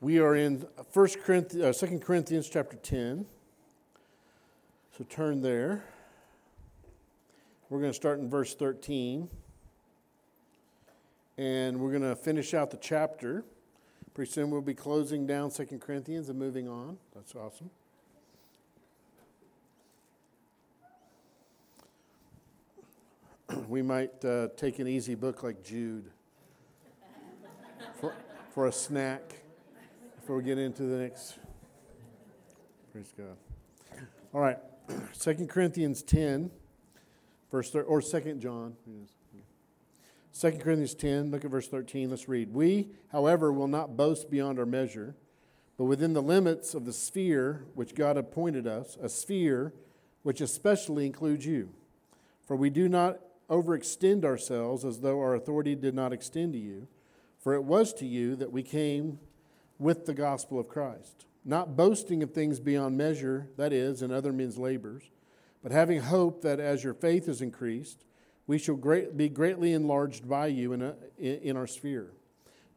We are in 1 Corinthians, uh, 2 Corinthians chapter 10. So turn there. We're going to start in verse 13. And we're going to finish out the chapter. Pretty soon we'll be closing down 2 Corinthians and moving on. That's awesome. we might uh, take an easy book like Jude for, for a snack before we get into the next. Praise God. All right, Second Corinthians 10, verse 3, or Second John. Second Corinthians 10, look at verse 13. Let's read. We, however, will not boast beyond our measure, but within the limits of the sphere which God appointed us, a sphere which especially includes you. For we do not overextend ourselves as though our authority did not extend to you. For it was to you that we came with the gospel of Christ, not boasting of things beyond measure, that is, in other men's labors, but having hope that as your faith is increased, we shall great, be greatly enlarged by you in, a, in our sphere.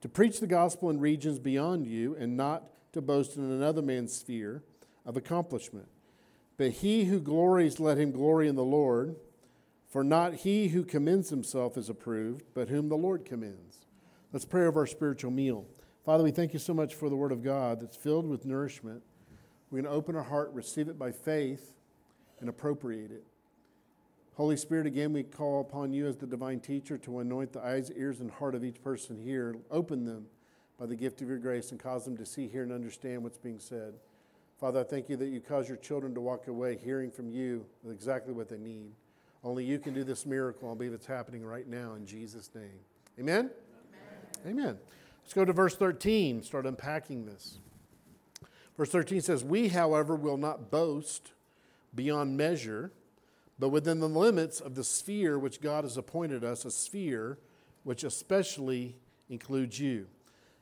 To preach the gospel in regions beyond you, and not to boast in another man's sphere of accomplishment. But he who glories, let him glory in the Lord. For not he who commends himself is approved, but whom the Lord commends. Let's pray over our spiritual meal. Father, we thank you so much for the Word of God that's filled with nourishment. We're going to open our heart, receive it by faith, and appropriate it. Holy Spirit, again, we call upon you as the divine teacher to anoint the eyes, ears, and heart of each person here. Open them by the gift of your grace and cause them to see, hear, and understand what's being said. Father, I thank you that you cause your children to walk away hearing from you with exactly what they need. Only you can do this miracle. I believe it's happening right now in Jesus' name. Amen? Amen. Amen. Let's go to verse 13, start unpacking this. Verse 13 says, We, however, will not boast beyond measure, but within the limits of the sphere which God has appointed us, a sphere which especially includes you.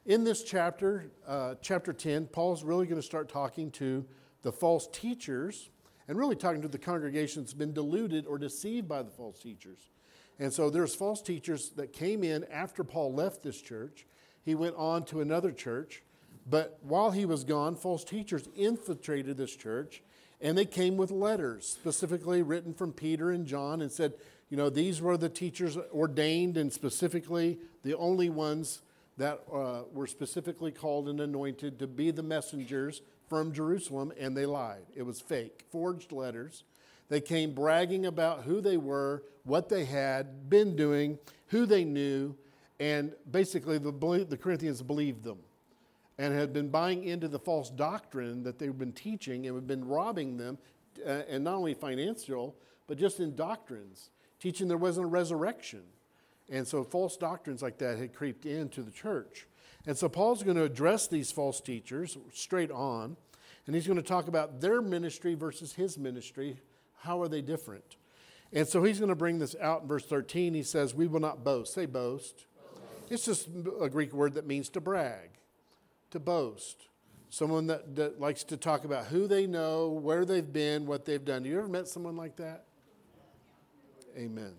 In this chapter, uh, chapter 10, Paul's really going to start talking to the false teachers and really talking to the congregation that's been deluded or deceived by the false teachers. And so there's false teachers that came in after Paul left this church he went on to another church. But while he was gone, false teachers infiltrated this church and they came with letters, specifically written from Peter and John, and said, you know, these were the teachers ordained and specifically the only ones that uh, were specifically called and anointed to be the messengers from Jerusalem, and they lied. It was fake, forged letters. They came bragging about who they were, what they had been doing, who they knew, and basically, the, the Corinthians believed them and had been buying into the false doctrine that they've been teaching and had been robbing them, uh, and not only financial, but just in doctrines, teaching there wasn't a resurrection. And so false doctrines like that had creeped into the church. And so Paul's going to address these false teachers straight on, and he's going to talk about their ministry versus his ministry. How are they different? And so he's going to bring this out in verse 13. He says, We will not boast. Say boast. It's just a Greek word that means to brag, to boast. Someone that, that likes to talk about who they know, where they've been, what they've done. You ever met someone like that? Amen.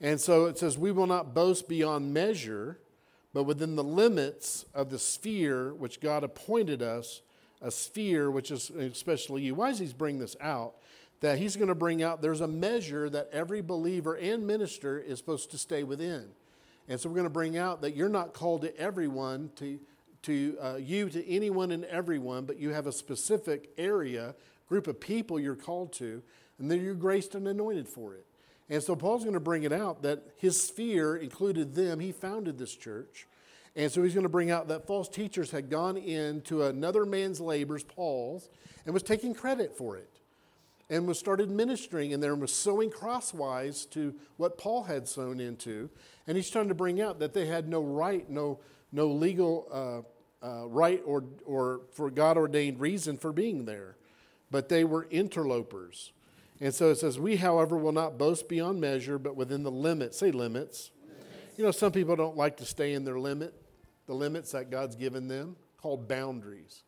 And so it says, We will not boast beyond measure, but within the limits of the sphere which God appointed us, a sphere which is especially you. Why does he bring this out? That he's going to bring out there's a measure that every believer and minister is supposed to stay within. And so we're going to bring out that you're not called to everyone, to, to uh, you, to anyone and everyone, but you have a specific area, group of people you're called to, and then you're graced and anointed for it. And so Paul's going to bring it out that his sphere included them. He founded this church. And so he's going to bring out that false teachers had gone into another man's labors, Paul's, and was taking credit for it and was started ministering in there and was sowing crosswise to what Paul had sown into. And he's trying to bring out that they had no right, no, no legal uh, uh, right or, or for God ordained reason for being there, but they were interlopers. And so it says, We, however, will not boast beyond measure, but within the limits. Say limits. You know, some people don't like to stay in their limit, the limits that God's given them, called boundaries.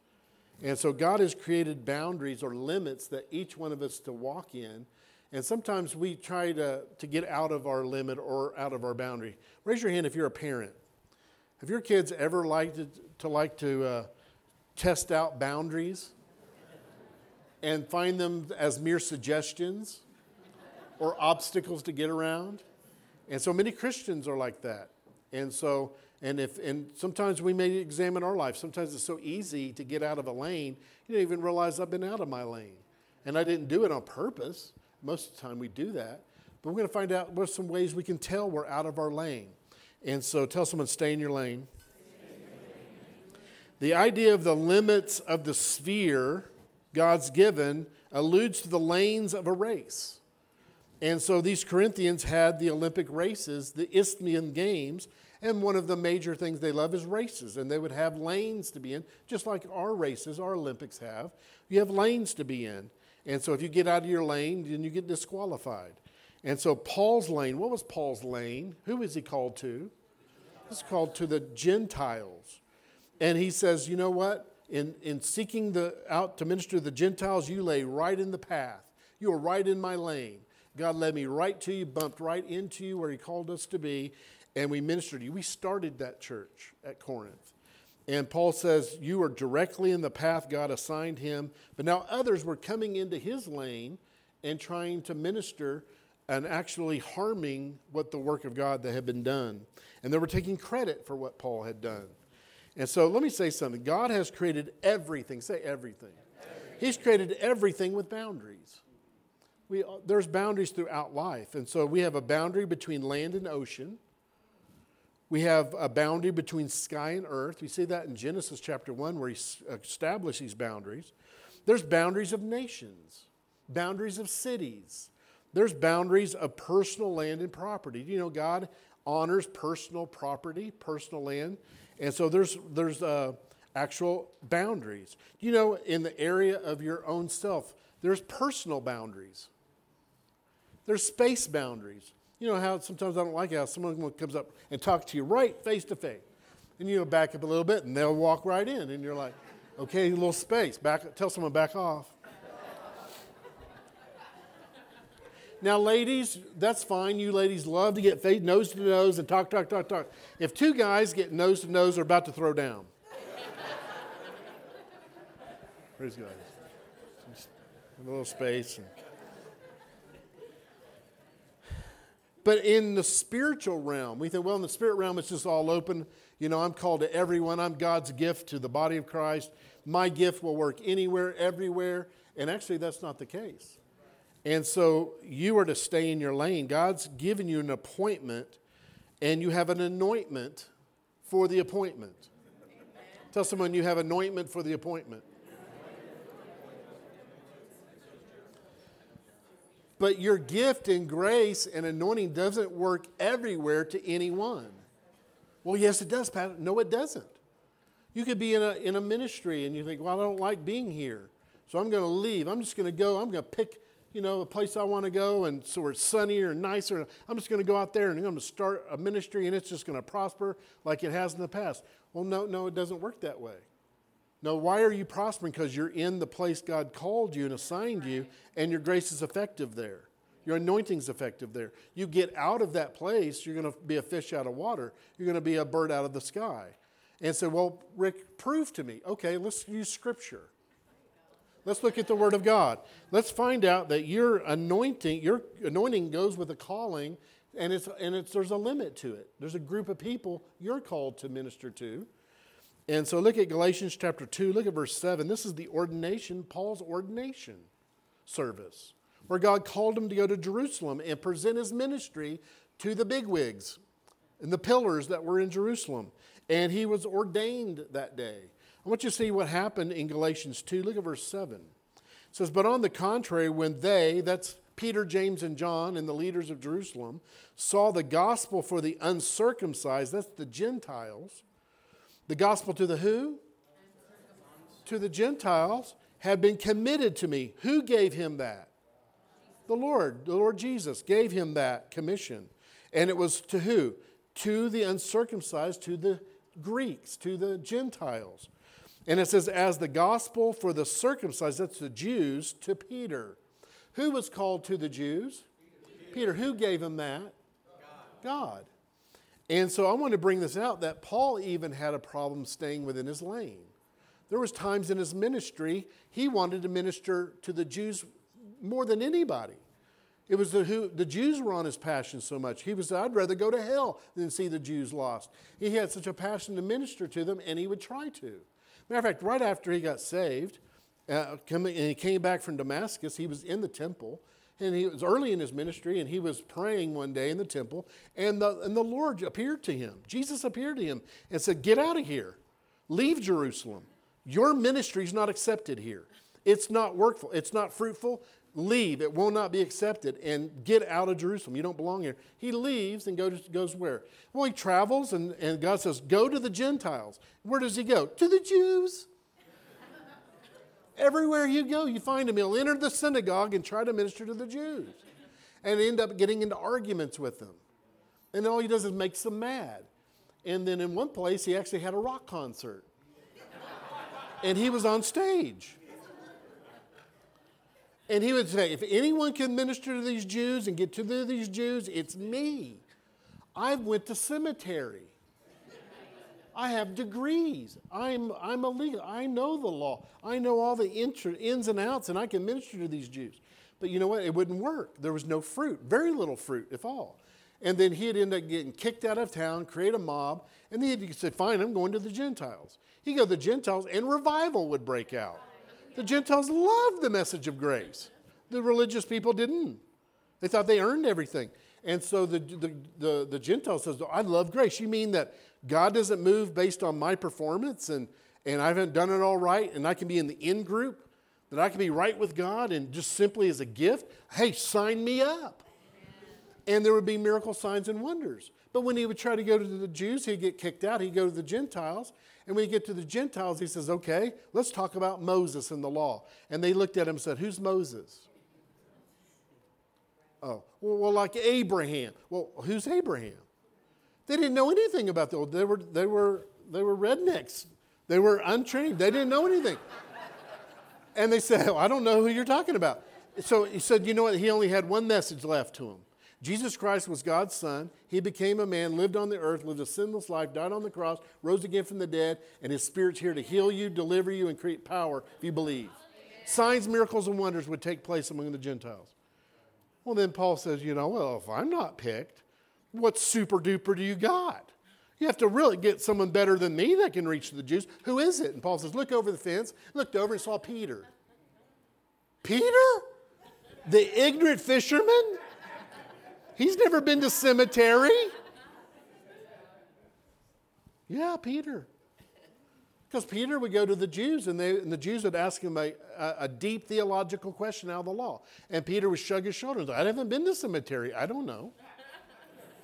And so God has created boundaries or limits that each one of us to walk in. And sometimes we try to, to get out of our limit or out of our boundary. Raise your hand if you're a parent. Have your kids ever liked to, to like to uh, test out boundaries and find them as mere suggestions or obstacles to get around. And so many Christians are like that. And so, and if, and sometimes we may examine our life. Sometimes it's so easy to get out of a lane, you don't even realize I've been out of my lane. And I didn't do it on purpose. Most of the time we do that. But we're going to find out what are some ways we can tell we're out of our lane. And so tell someone, stay in your lane. The idea of the limits of the sphere God's given alludes to the lanes of a race. And so these Corinthians had the Olympic races, the Isthmian Games, and one of the major things they love is races. And they would have lanes to be in, just like our races, our Olympics have. You have lanes to be in. And so if you get out of your lane, then you get disqualified. And so Paul's lane, what was Paul's lane? Who is he called to? He's called to the Gentiles. And he says, you know what? In, in seeking the, out to minister to the Gentiles, you lay right in the path. You are right in my lane. God led me right to you, bumped right into you where he called us to be, and we ministered to you. We started that church at Corinth. And Paul says, You are directly in the path God assigned him. But now others were coming into his lane and trying to minister and actually harming what the work of God that had been done. And they were taking credit for what Paul had done. And so let me say something God has created everything. Say everything. everything. He's created everything with boundaries. We, there's boundaries throughout life. And so we have a boundary between land and ocean. We have a boundary between sky and earth. We see that in Genesis chapter 1, where he established these boundaries. There's boundaries of nations, boundaries of cities, there's boundaries of personal land and property. You know, God honors personal property, personal land. And so there's, there's uh, actual boundaries. You know, in the area of your own self, there's personal boundaries, there's space boundaries. You know how sometimes I don't like how someone comes up and talks to you right face to face. And you back up a little bit and they'll walk right in. And you're like, okay, a little space. Back, tell someone back off. Now, ladies, that's fine. You ladies love to get face, nose to nose and talk, talk, talk, talk. If two guys get nose to nose, they're about to throw down. Praise God. Just a little space. And... But in the spiritual realm, we think, well, in the spirit realm, it's just all open. You know, I'm called to everyone. I'm God's gift to the body of Christ. My gift will work anywhere, everywhere. And actually, that's not the case. And so you are to stay in your lane. God's given you an appointment, and you have an anointment for the appointment. Amen. Tell someone you have anointment for the appointment. But your gift and grace and anointing doesn't work everywhere to anyone. Well, yes, it does, Pat. No, it doesn't. You could be in a, in a ministry and you think, well, I don't like being here. So I'm going to leave. I'm just going to go. I'm going to pick you know, a place I want to go, and so it's sunnier and nicer. I'm just going to go out there and I'm going to start a ministry, and it's just going to prosper like it has in the past. Well, no, no, it doesn't work that way. No, why are you prospering? Because you're in the place God called you and assigned you, and your grace is effective there. Your anointing's effective there. You get out of that place, you're going to be a fish out of water. You're going to be a bird out of the sky. And say, so, well, Rick, prove to me. Okay, let's use scripture. Let's look at the Word of God. Let's find out that your anointing, your anointing goes with a calling, and it's and it's there's a limit to it. There's a group of people you're called to minister to. And so look at Galatians chapter 2, look at verse 7. This is the ordination, Paul's ordination service, where God called him to go to Jerusalem and present his ministry to the bigwigs and the pillars that were in Jerusalem. And he was ordained that day. I want you to see what happened in Galatians 2. Look at verse 7. It says, But on the contrary, when they, that's Peter, James, and John, and the leaders of Jerusalem, saw the gospel for the uncircumcised, that's the Gentiles, the gospel to the who? To the Gentiles, had been committed to me. Who gave him that? The Lord, the Lord Jesus gave him that commission. And it was to who? To the uncircumcised, to the Greeks, to the Gentiles. And it says, as the gospel for the circumcised, that's the Jews, to Peter. Who was called to the Jews? Peter. Peter. Who gave him that? God. God. And so I want to bring this out that Paul even had a problem staying within his lane. There was times in his ministry he wanted to minister to the Jews more than anybody. It was the, who, the Jews were on his passion so much. He was, I'd rather go to hell than see the Jews lost. He had such a passion to minister to them, and he would try to. Matter of fact, right after he got saved, uh, and he came back from Damascus, he was in the temple, and he was early in his ministry, and he was praying one day in the temple, and the, and the Lord appeared to him. Jesus appeared to him and said, Get out of here, leave Jerusalem. Your ministry is not accepted here. It's not workful, it's not fruitful leave. It will not be accepted. And get out of Jerusalem. You don't belong here. He leaves and goes, goes where? Well, he travels, and, and God says, Go to the Gentiles. Where does he go? To the Jews. Everywhere you go, you find him. He'll enter the synagogue and try to minister to the Jews and end up getting into arguments with them. And all he does is makes them mad. And then in one place, he actually had a rock concert. and he was on stage. And he would say, if anyone can minister to these Jews and get to these Jews, it's me. I went to cemetery. I have degrees. I'm, I'm a legal. I know the law. I know all the ins and outs, and I can minister to these Jews. But you know what? It wouldn't work. There was no fruit, very little fruit, if all. And then he'd end up getting kicked out of town, create a mob, and then he'd say, Fine, I'm going to the Gentiles. He'd go to the Gentiles, and revival would break out. The Gentiles loved the message of grace. The religious people didn't. They thought they earned everything. And so the, the, the, the Gentile says, I love grace. You mean that God doesn't move based on my performance and, and I haven't done it all right and I can be in the in group? That I can be right with God and just simply as a gift? Hey, sign me up. And there would be miracle signs and wonders. But when he would try to go to the Jews, he'd get kicked out. He'd go to the Gentiles. And when he get to the Gentiles, he says, okay, let's talk about Moses and the law. And they looked at him and said, who's Moses? Oh, well, well, like Abraham. Well, who's Abraham? They didn't know anything about the old. They were, they were, they were rednecks. They were untrained. They didn't know anything. And they said, oh, I don't know who you're talking about. So he said, you know what? He only had one message left to him. Jesus Christ was God's son. He became a man, lived on the earth, lived a sinless life, died on the cross, rose again from the dead, and his spirit's here to heal you, deliver you, and create power if you believe. Signs, miracles, and wonders would take place among the Gentiles. Well, then Paul says, you know, well, if I'm not picked, what super duper do you got? You have to really get someone better than me that can reach the Jews. Who is it? And Paul says, look over the fence. Looked over and saw Peter. Peter? The ignorant fisherman? He's never been to cemetery. Yeah, Peter. Because Peter would go to the Jews, and, they, and the Jews would ask him a, a, a, deep theological question out of the law. And Peter would shrug his shoulders. I haven't been to cemetery. I don't know.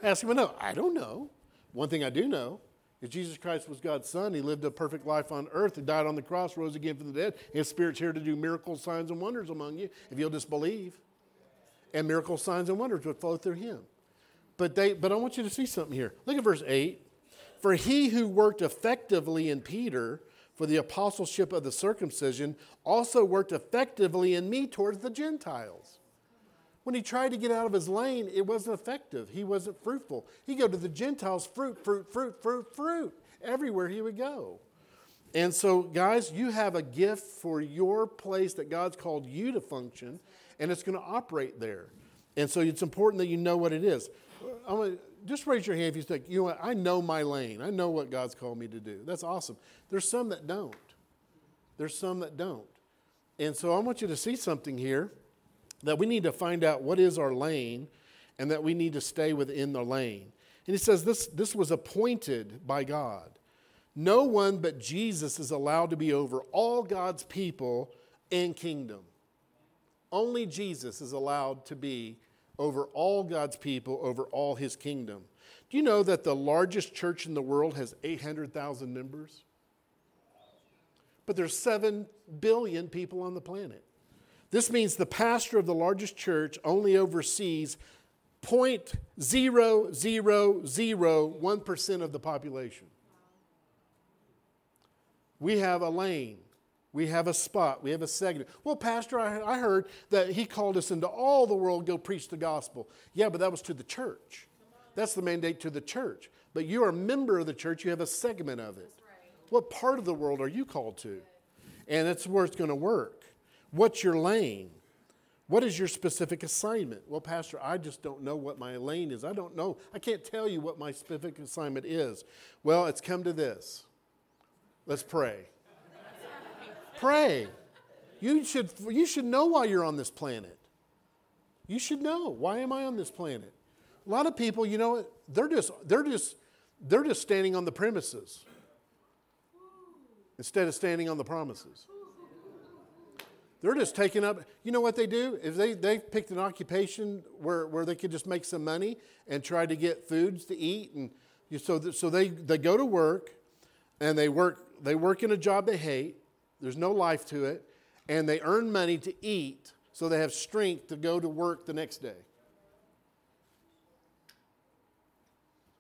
Ask him, no, I don't know. One thing I do know is Jesus Christ was God's son. He lived a perfect life on earth. He died on the cross, rose again from the dead. His spirit's here to do miracles, signs, and wonders among you if you'll just believe. And miracles, signs, and wonders would flow through him. But, they, but I want you to see something here. Look at verse 8. For he who worked effectively in Peter for the apostleship of the circumcision also worked effectively in me towards the Gentiles. When he tried to get out of his lane, it wasn't effective. He wasn't fruitful. He'd go to the Gentiles, fruit, fruit, fruit, fruit, fruit, everywhere he would go. And so, guys, you have a gift for your place that God's called you to function, and it's going to operate there. And so, it's important that you know what it is. I'm to just raise your hand if you think, you know what, I know my lane. I know what God's called me to do. That's awesome. There's some that don't. There's some that don't. And so I want you to see something here that we need to find out what is our lane and that we need to stay within the lane. And he says this, this was appointed by God. No one but Jesus is allowed to be over all God's people and kingdom. Only Jesus is allowed to be over all God's people, over all his kingdom. Do you know that the largest church in the world has 800,000 members? But there's 7 billion people on the planet. This means the pastor of the largest church only oversees 0.0001% of the population. We have a lane we have a spot. We have a segment. Well, Pastor, I, heard that he called us into all the world, go preach the gospel. Yeah, but that was to the church. That's the mandate to the church. But you're a member of the church, you have a segment of it. What part of the world are you called to? And that's where it's going to work. What's your lane? What is your specific assignment? Well, Pastor, I just don't know what my lane is. I don't know. I can't tell you what my specific assignment is. Well, it's come to this. Let's pray. pray. You should, you should know why you're on this planet. You should know. Why am I on this planet? A lot of people, you know, they're just, they're just, they're just standing on the premises instead of standing on the promises. They're just taking up, you know what they do? If they, they've picked an occupation where, where they could just make some money and try to get foods to eat. And so, so they, they go to work and they work, they work in a job they hate. There's no life to it. And they earn money to eat so they have strength to go to work the next day.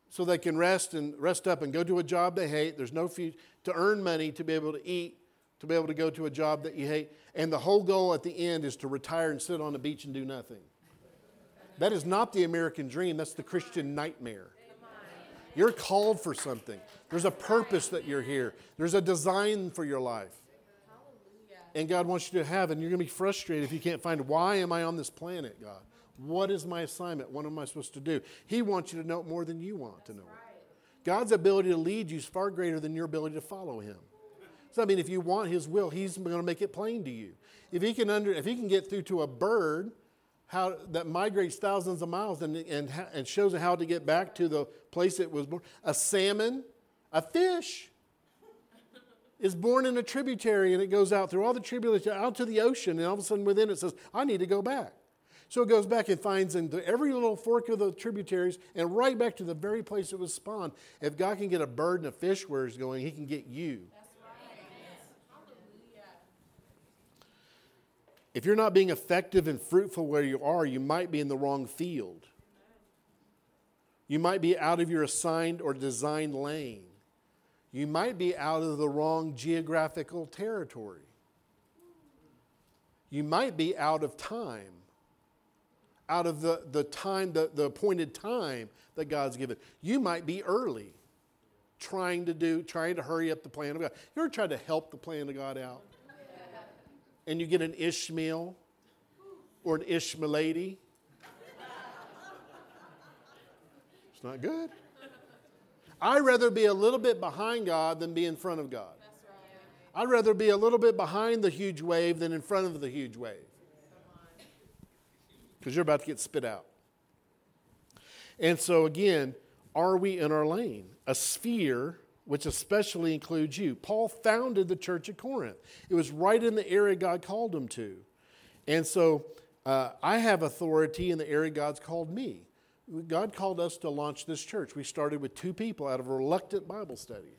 So they can rest and rest up and go to a job they hate. There's no future to earn money to be able to eat to be able to go to a job that you hate. And the whole goal at the end is to retire and sit on the beach and do nothing. That is not the American dream, that's the Christian nightmare. You're called for something. There's a purpose that you're here, there's a design for your life. And God wants you to have, and you're going to be frustrated if you can't find why am I on this planet, God? What is my assignment? What am I supposed to do? He wants you to know more than you want to know. God's ability to lead you is far greater than your ability to follow Him. So I mean, if you want His will, He's going to make it plain to you. If He can under, if He can get through to a bird, how that migrates thousands of miles and and and shows how to get back to the place it was born. A salmon, a fish, is born in a tributary and it goes out through all the tributaries out to the ocean, and all of a sudden within it says, "I need to go back." So it goes back and finds into every little fork of the tributaries and right back to the very place it was spawned. If God can get a bird and a fish where it's going, He can get you. If you're not being effective and fruitful where you are, you might be in the wrong field. You might be out of your assigned or designed lane. You might be out of the wrong geographical territory. You might be out of time, out of the, the time, the, the appointed time that God's given. You might be early, trying to do, trying to hurry up the plan of God. You ever tried to help the plan of God out? And you get an Ishmael or an Ishmaelady. It's not good. I'd rather be a little bit behind God than be in front of God. I'd rather be a little bit behind the huge wave than in front of the huge wave. Because you're about to get spit out. And so, again, are we in our lane? A sphere which especially includes you. Paul founded the church at Corinth, it was right in the area God called him to. And so uh, I have authority in the area God's called me. God called us to launch this church. We started with two people out of a reluctant Bible study.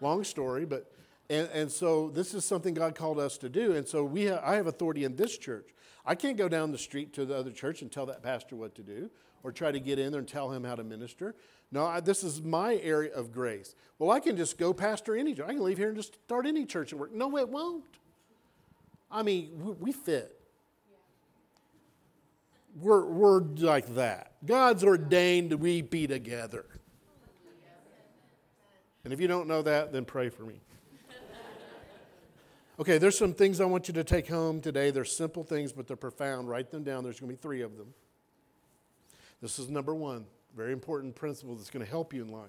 Long story, but and, and so this is something God called us to do. And so we have, I have authority in this church. I can't go down the street to the other church and tell that pastor what to do or try to get in there and tell him how to minister. No, I, this is my area of grace. Well, I can just go pastor any church. I can leave here and just start any church and work. No, it won't. I mean, we, fit. We're, we're like that. God's ordained we be together. And if you don't know that, then pray for me. Okay, there's some things I want you to take home today. They're simple things, but they're profound. Write them down. There's going to be three of them. This is number one. Very important principle that's going to help you in life.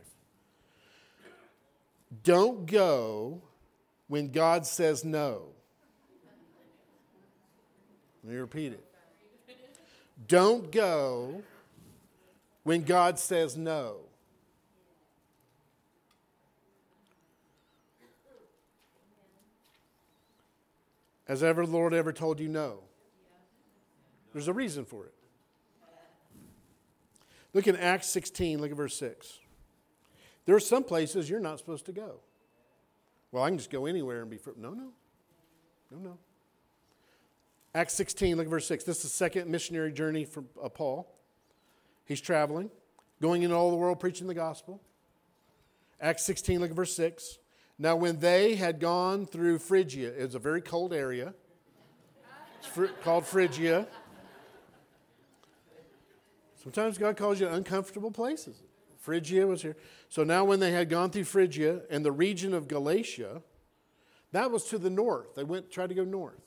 Don't go when God says no. Let me repeat it. Don't go when God says no. Has ever the Lord ever told you no? There's a reason for it. Look in Acts 16, look at verse 6. There are some places you're not supposed to go. Well, I can just go anywhere and be free. No, no. No, no. Acts 16, look at verse 6. This is the second missionary journey for uh, Paul. He's traveling, going into all the world preaching the gospel. Acts 16, look at verse 6. Now, when they had gone through Phrygia, it was a very cold area. It's fr- called Phrygia. Sometimes God calls you to uncomfortable places. Phrygia was here. So now, when they had gone through Phrygia and the region of Galatia, That was to the north. They went tried to go north.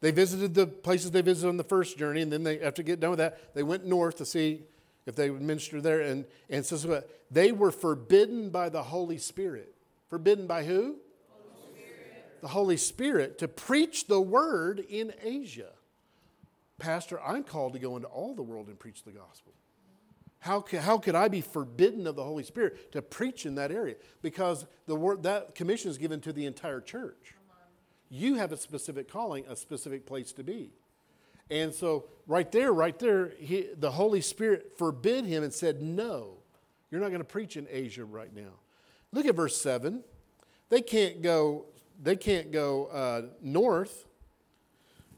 They visited the places they visited on the first journey, and then they, after get done with that, they went north to see if they would minister there. And, and so they were forbidden by the Holy Spirit. Forbidden by who? Holy the Holy Spirit to preach the word in Asia. Pastor, I'm called to go into all the world and preach the gospel. How, could, how could I be forbidden of the Holy Spirit to preach in that area? Because the word, that commission is given to the entire church. You have a specific calling, a specific place to be. And so, right there, right there, he, the Holy Spirit forbid him and said, No, you're not going to preach in Asia right now. Look at verse 7. They can't go, they can't go uh, north.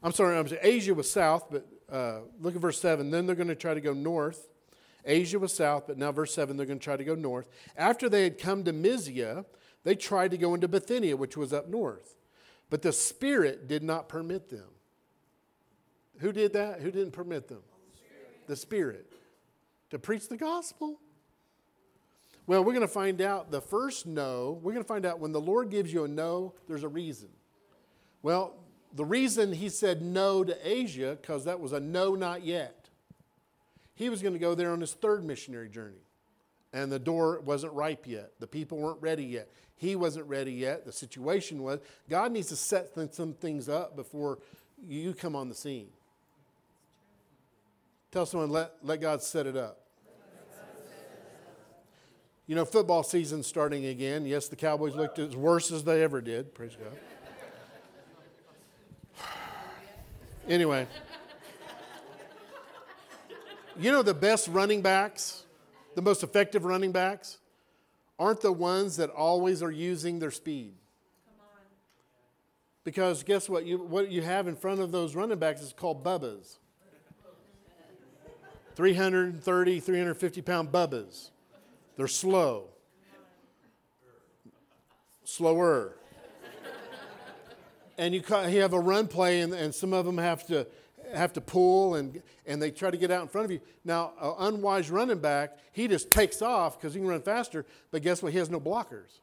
I'm sorry, I'm sorry, Asia was south, but uh, look at verse 7. Then they're going to try to go north. Asia was south, but now, verse 7, they're going to try to go north. After they had come to Mysia, they tried to go into Bithynia, which was up north. But the Spirit did not permit them. Who did that? Who didn't permit them? The Spirit. To preach the gospel. Well, we're going to find out the first no. We're going to find out when the Lord gives you a no, there's a reason. Well, the reason he said no to Asia, because that was a no, not yet. He was going to go there on his third missionary journey, and the door wasn't ripe yet. The people weren't ready yet. He wasn't ready yet. The situation was. God needs to set some things up before you come on the scene. Tell someone, let, let God set it up. You know, football season's starting again. Yes, the Cowboys looked as worse as they ever did. Praise God. anyway, you know the best running backs, the most effective running backs? aren't the ones that always are using their speed. Because guess what? You, what you have in front of those running backs is called bubbas. 330, 350 pound bubbas. They're slow. Slower. and you, you have a run play, and, and some of them have to have to pull and, and they try to get out in front of you. Now, an unwise running back, he just takes off because he can run faster, but guess what? He has no blockers.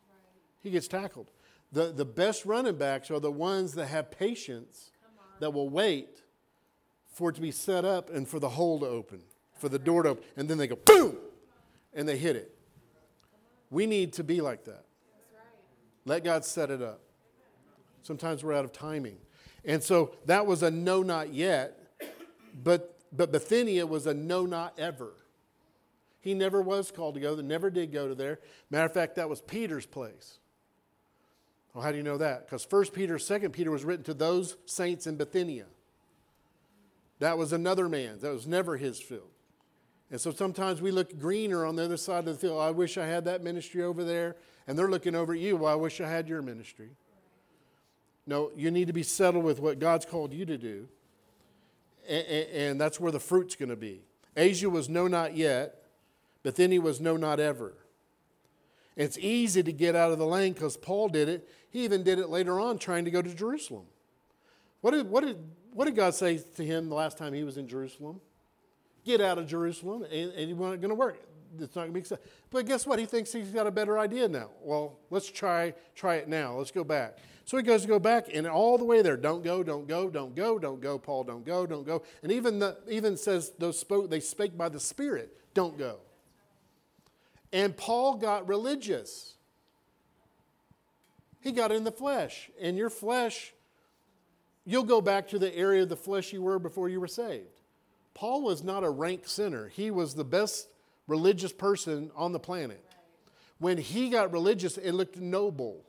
He gets tackled. The, the best running backs are the ones that have patience, that will wait for it to be set up and for the hole to open, for the door to open, and then they go boom, and they hit it. We need to be like that. Let God set it up. Sometimes we're out of timing. And so that was a no, not yet. But, but Bithynia was a no, not ever. He never was called to go there, never did go to there. Matter of fact, that was Peter's place. Well, how do you know that? Because 1 Peter, 2 Peter was written to those saints in Bithynia. That was another man's. That was never his field. And so sometimes we look greener on the other side of the field. I wish I had that ministry over there. And they're looking over at you. Well, I wish I had your ministry. No, you need to be settled with what God's called you to do. And, and that's where the fruit's going to be. Asia was no, not yet. but then he was no, not ever. It's easy to get out of the lane because Paul did it. He even did it later on trying to go to Jerusalem. What did, what, did, what did God say to him the last time he was in Jerusalem? Get out of Jerusalem, and, and it wasn't going to work. It's not going to be accepted. But guess what? He thinks he's got a better idea now. Well, let's try, try it now. Let's go back. So he goes to go back, and all the way there, don't go, don't go, don't go, don't go, Paul, don't go, don't go. And even the, even says those spoke, they spake by the Spirit, don't go. And Paul got religious. He got in the flesh. And your flesh, you'll go back to the area of the flesh you were before you were saved. Paul was not a rank sinner. He was the best religious person on the planet. When he got religious, it looked noble.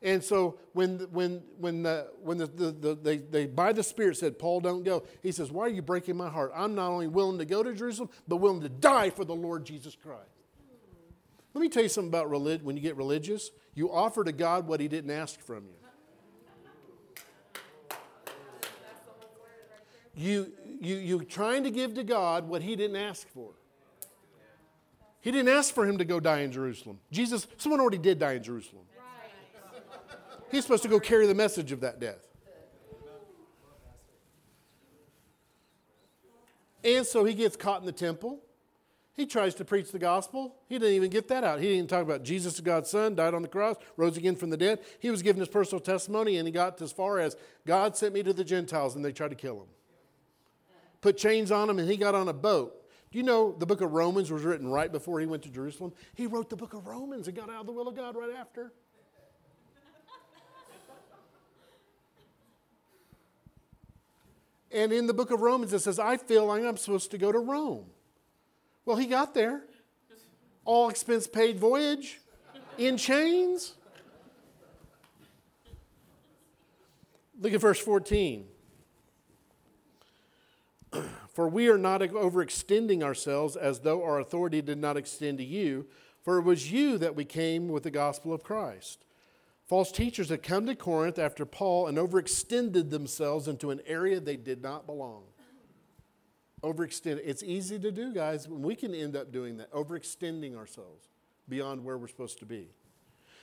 And so when, when, when, the, when the, the, the, they, they, by the Spirit, said, Paul, don't go, he says, Why are you breaking my heart? I'm not only willing to go to Jerusalem, but willing to die for the Lord Jesus Christ. Let me tell you something about religion. When you get religious, you offer to God what he didn't ask from you. You, you, you're trying to give to God what he didn't ask for. He didn't ask for him to go die in Jerusalem. Jesus, someone already did die in Jerusalem. He's supposed to go carry the message of that death. And so he gets caught in the temple. He tries to preach the gospel. He didn't even get that out. He didn't even talk about Jesus God's son, died on the cross, rose again from the dead. He was giving his personal testimony, and he got as far as God sent me to the Gentiles, and they tried to kill him. Put chains on him, and he got on a boat. Do you know the book of Romans was written right before he went to Jerusalem? He wrote the book of Romans and got out of the will of God right after. And in the book of Romans, it says, I feel like I'm supposed to go to Rome. Well, he got there. All expense paid voyage in chains. Look at verse 14. For we are not overextending ourselves as though our authority did not extend to you, for it was you that we came with the gospel of Christ. False teachers had come to Corinth after Paul and overextended themselves into an area they did not belong overextend. It's easy to do, guys. We can end up doing that, overextending ourselves beyond where we're supposed to be.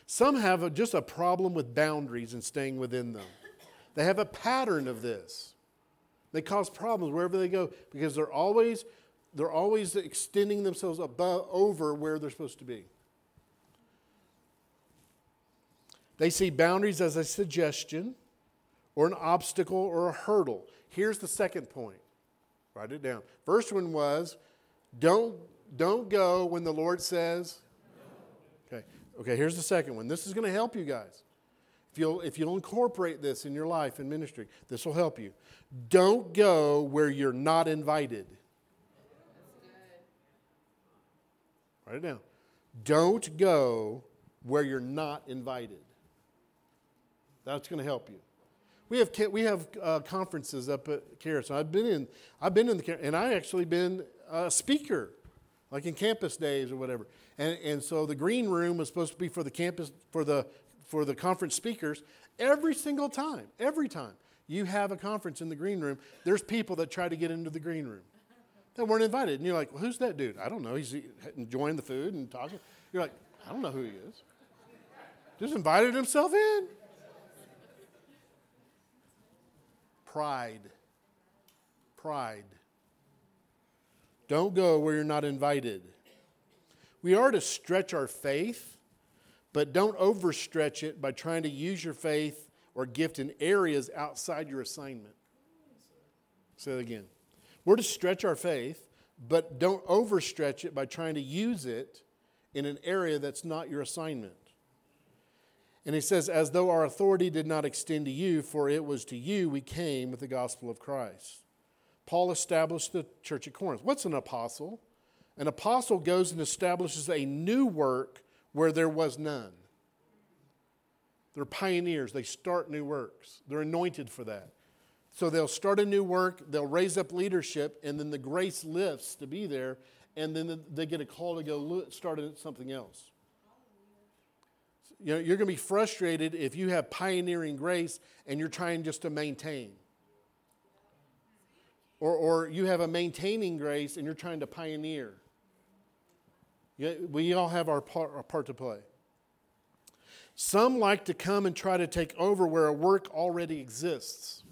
Some have a, just a problem with boundaries and staying within them. They have a pattern of this. They cause problems wherever they go because they're always they're always extending themselves above over where they're supposed to be. They see boundaries as a suggestion or an obstacle or a hurdle. Here's the second point Write it down. First one was don't, don't go when the Lord says. Okay. Okay, here's the second one. This is going to help you guys. If you'll, if you'll incorporate this in your life and ministry, this will help you. Don't go where you're not invited. Write it down. Don't go where you're not invited. That's going to help you. We have, we have uh, conferences up at Charis. I've been in, I've been in the, and I actually been a speaker, like in campus days or whatever. And, and so the green room was supposed to be for the campus, for the, for the conference speakers. Every single time, every time you have a conference in the green room, there's people that try to get into the green room that weren't invited. And you're like, well, who's that dude? I don't know. He's enjoying the food and talking. You're like, I don't know who he is. Just invited himself in. Pride. Pride. Don't go where you're not invited. We are to stretch our faith, but don't overstretch it by trying to use your faith or gift in areas outside your assignment. Say that again. We're to stretch our faith, but don't overstretch it by trying to use it in an area that's not your assignment. And he says, as though our authority did not extend to you, for it was to you we came with the gospel of Christ. Paul established the church at Corinth. What's an apostle? An apostle goes and establishes a new work where there was none. They're pioneers, they start new works, they're anointed for that. So they'll start a new work, they'll raise up leadership, and then the grace lifts to be there, and then they get a call to go start something else. You know, you're going to be frustrated if you have pioneering grace and you're trying just to maintain. Or, or you have a maintaining grace and you're trying to pioneer. We all have our part, our part to play. Some like to come and try to take over where a work already exists.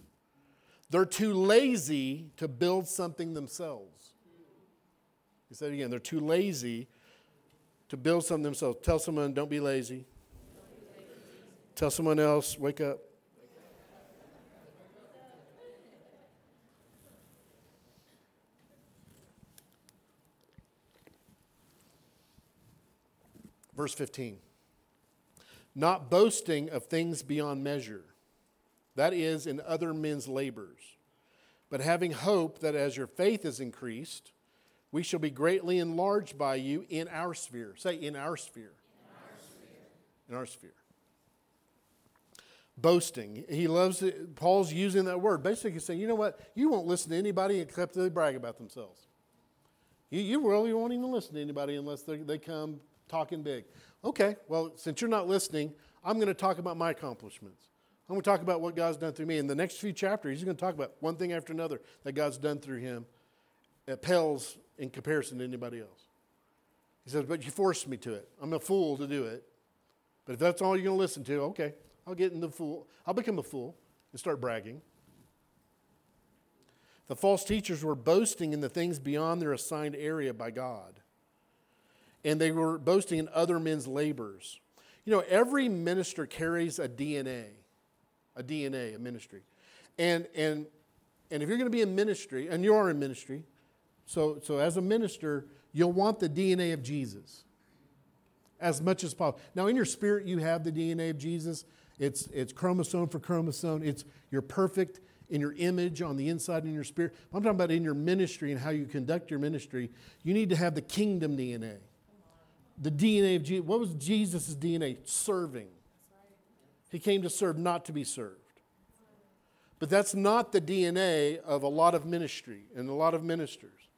They're too lazy to build something themselves. He said again, they're too lazy to build something themselves. Tell someone, don't be lazy. Tell someone else, wake up. Verse 15. Not boasting of things beyond measure, that is, in other men's labors, but having hope that as your faith is increased, we shall be greatly enlarged by you in our sphere. Say, in our sphere. In our sphere. In our sphere boasting. He loves it. Paul's using that word. Basically he's saying, you know what? You won't listen to anybody except they brag about themselves. You, you really won't even listen to anybody unless they, they come talking big. Okay, well, since you're not listening, I'm going to talk about my accomplishments. I'm going to talk about what God's done through me. In the next few chapters, he's going to talk about one thing after another that God's done through him. that pales in comparison to anybody else. He says, But you forced me to it. I'm a fool to do it. But if that's all you're going to listen to, okay, I'll get in the fool. I'll become a fool and start bragging. The false teachers were boasting in the things beyond their assigned area by God. And they were boasting in other men's labors. You know, every minister carries a DNA, a DNA, a ministry. And, and, and if you're going to be in ministry, and you are in ministry, so, so as a minister, you'll want the DNA of Jesus as much as possible. Now, in your spirit, you have the DNA of Jesus. It's, it's chromosome for chromosome. It's you're perfect in your image on the inside in your spirit. I'm talking about in your ministry and how you conduct your ministry. You need to have the kingdom DNA. The DNA of Jesus. What was Jesus' DNA? Serving. He came to serve, not to be served. But that's not the DNA of a lot of ministry and a lot of ministers.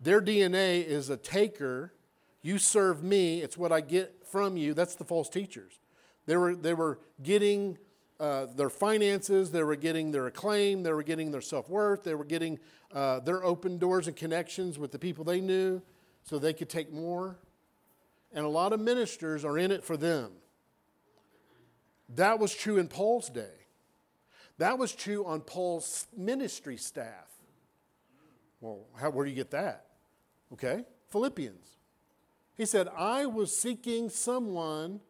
Their DNA is a taker. You serve me, it's what I get from you. That's the false teachers. They were, they were getting uh, their finances, they were getting their acclaim, they were getting their self worth, they were getting uh, their open doors and connections with the people they knew so they could take more. And a lot of ministers are in it for them. That was true in Paul's day. That was true on Paul's ministry staff. Well, how, where do you get that? Okay, Philippians. He said, I was seeking someone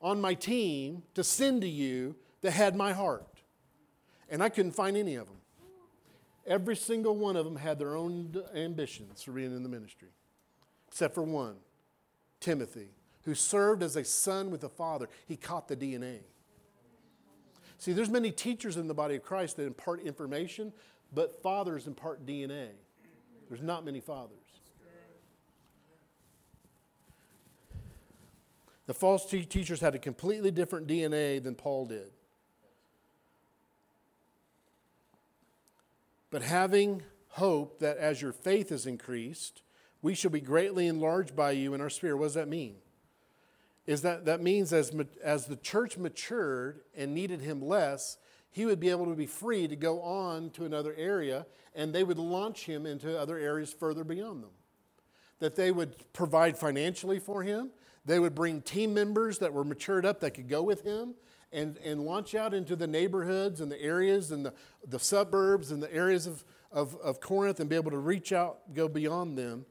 on my team to send to you that had my heart. And I couldn't find any of them. Every single one of them had their own ambitions for being in the ministry, except for one, Timothy, who served as a son with the father. He caught the DNA. See, there's many teachers in the body of Christ that impart information, but fathers impart DNA. There's not many fathers. The false teachers had a completely different DNA than Paul did. But having hope that as your faith is increased, we shall be greatly enlarged by you in our spirit. What does that mean? Is that that means as, as the church matured and needed him less, he would be able to be free to go on to another area and they would launch him into other areas further beyond them. That they would provide financially for him, they would bring team members that were matured up that could go with him and, and launch out into the neighborhoods and the areas and the, the suburbs and the areas of, of, of Corinth and be able to reach out, go beyond them,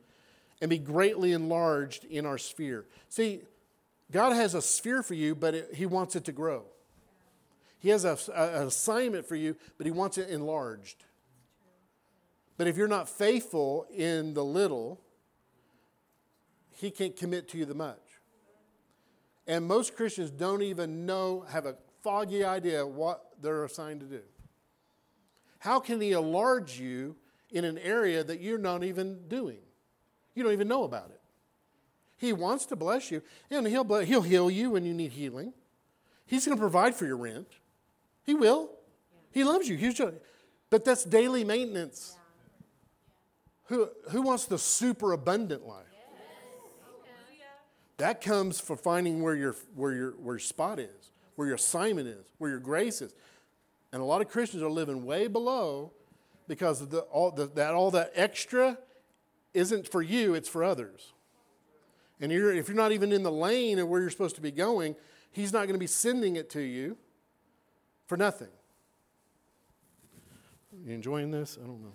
and be greatly enlarged in our sphere. See, God has a sphere for you, but it, He wants it to grow. He has a, a, an assignment for you, but He wants it enlarged. But if you're not faithful in the little, He can't commit to you the much. And most Christians don't even know, have a foggy idea what they're assigned to do. How can He enlarge you in an area that you're not even doing? You don't even know about it. He wants to bless you, and He'll, he'll heal you when you need healing. He's going to provide for your rent. He will. He loves you. He's just, but that's daily maintenance. Who, who wants the super abundant life? That comes for finding where your, where, your, where your spot is, where your assignment is, where your grace is. And a lot of Christians are living way below because the, all, the, that, all that extra isn't for you, it's for others. And you're, if you're not even in the lane of where you're supposed to be going, He's not going to be sending it to you for nothing. You enjoying this? I don't know.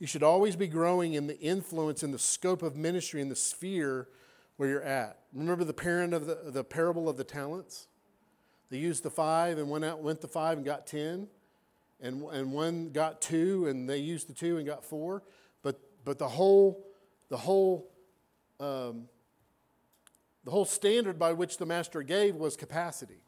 You should always be growing in the influence and the scope of ministry in the sphere where you're at. Remember the parent of the, the parable of the talents? They used the five and went out, went the five and got ten, and, and one got two and they used the two and got four. But but the whole the whole um, the whole standard by which the master gave was capacity.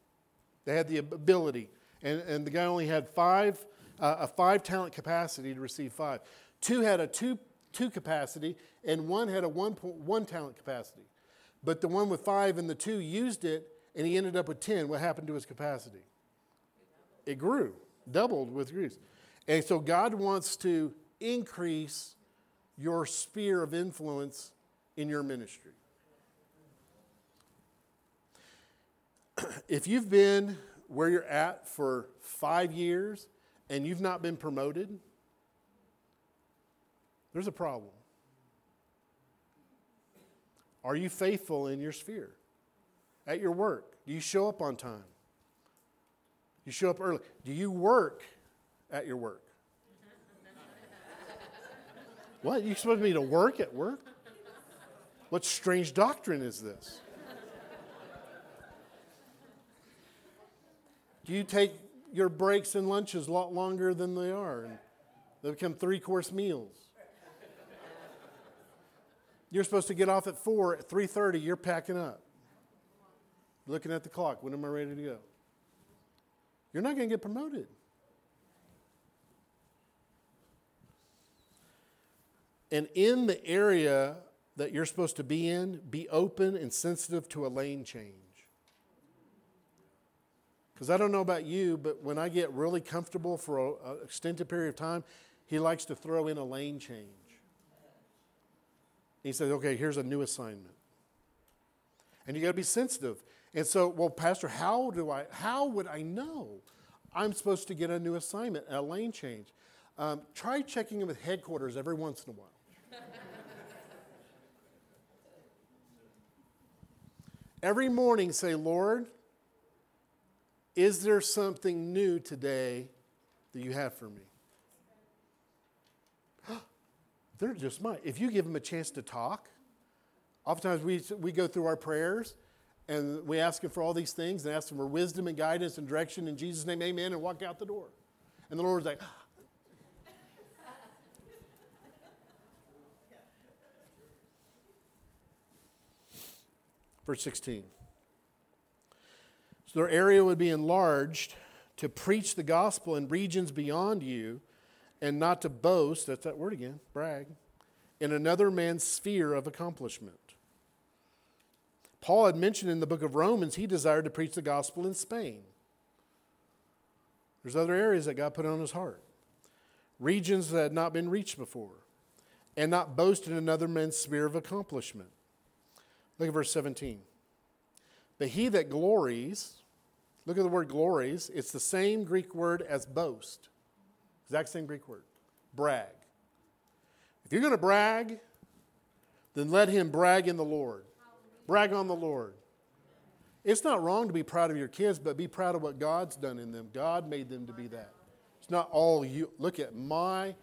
They had the ability, and, and the guy only had five uh, a five talent capacity to receive five. Two had a two, two capacity, and one had a one, one talent capacity. But the one with five and the two used it, and he ended up with 10. What happened to his capacity? It grew, doubled with use. And so God wants to increase your sphere of influence in your ministry. if you've been where you're at for five years and you've not been promoted, there's a problem. Are you faithful in your sphere? At your work? Do you show up on time? You show up early? Do you work at your work? What? You expect me to be to work at work? What strange doctrine is this? Do you take your breaks and lunches a lot longer than they are? And they become three course meals. You're supposed to get off at 4, at 3.30, you're packing up. Looking at the clock, when am I ready to go? You're not going to get promoted. And in the area that you're supposed to be in, be open and sensitive to a lane change. Because I don't know about you, but when I get really comfortable for an extended period of time, he likes to throw in a lane change. He says, okay, here's a new assignment. And you got to be sensitive. And so, well, Pastor, how do I, how would I know I'm supposed to get a new assignment, a lane change? Um, try checking in with headquarters every once in a while. every morning, say, Lord, is there something new today that you have for me? They're just mine. If you give them a chance to talk, oftentimes we, we go through our prayers and we ask Him for all these things and ask Him for wisdom and guidance and direction in Jesus' name, amen, and walk out the door. And the Lord's like, ah. Verse 16. So their area would be enlarged to preach the gospel in regions beyond you and not to boast, that's that word again, brag, in another man's sphere of accomplishment. Paul had mentioned in the book of Romans he desired to preach the gospel in Spain. There's other areas that God put on his heart, regions that had not been reached before, and not boast in another man's sphere of accomplishment. Look at verse 17. But he that glories, look at the word glories, it's the same Greek word as boast. Exact same Greek word. Brag. If you're going to brag, then let him brag in the Lord. Brag on the Lord. It's not wrong to be proud of your kids, but be proud of what God's done in them. God made them to be that. It's not all you. Look at my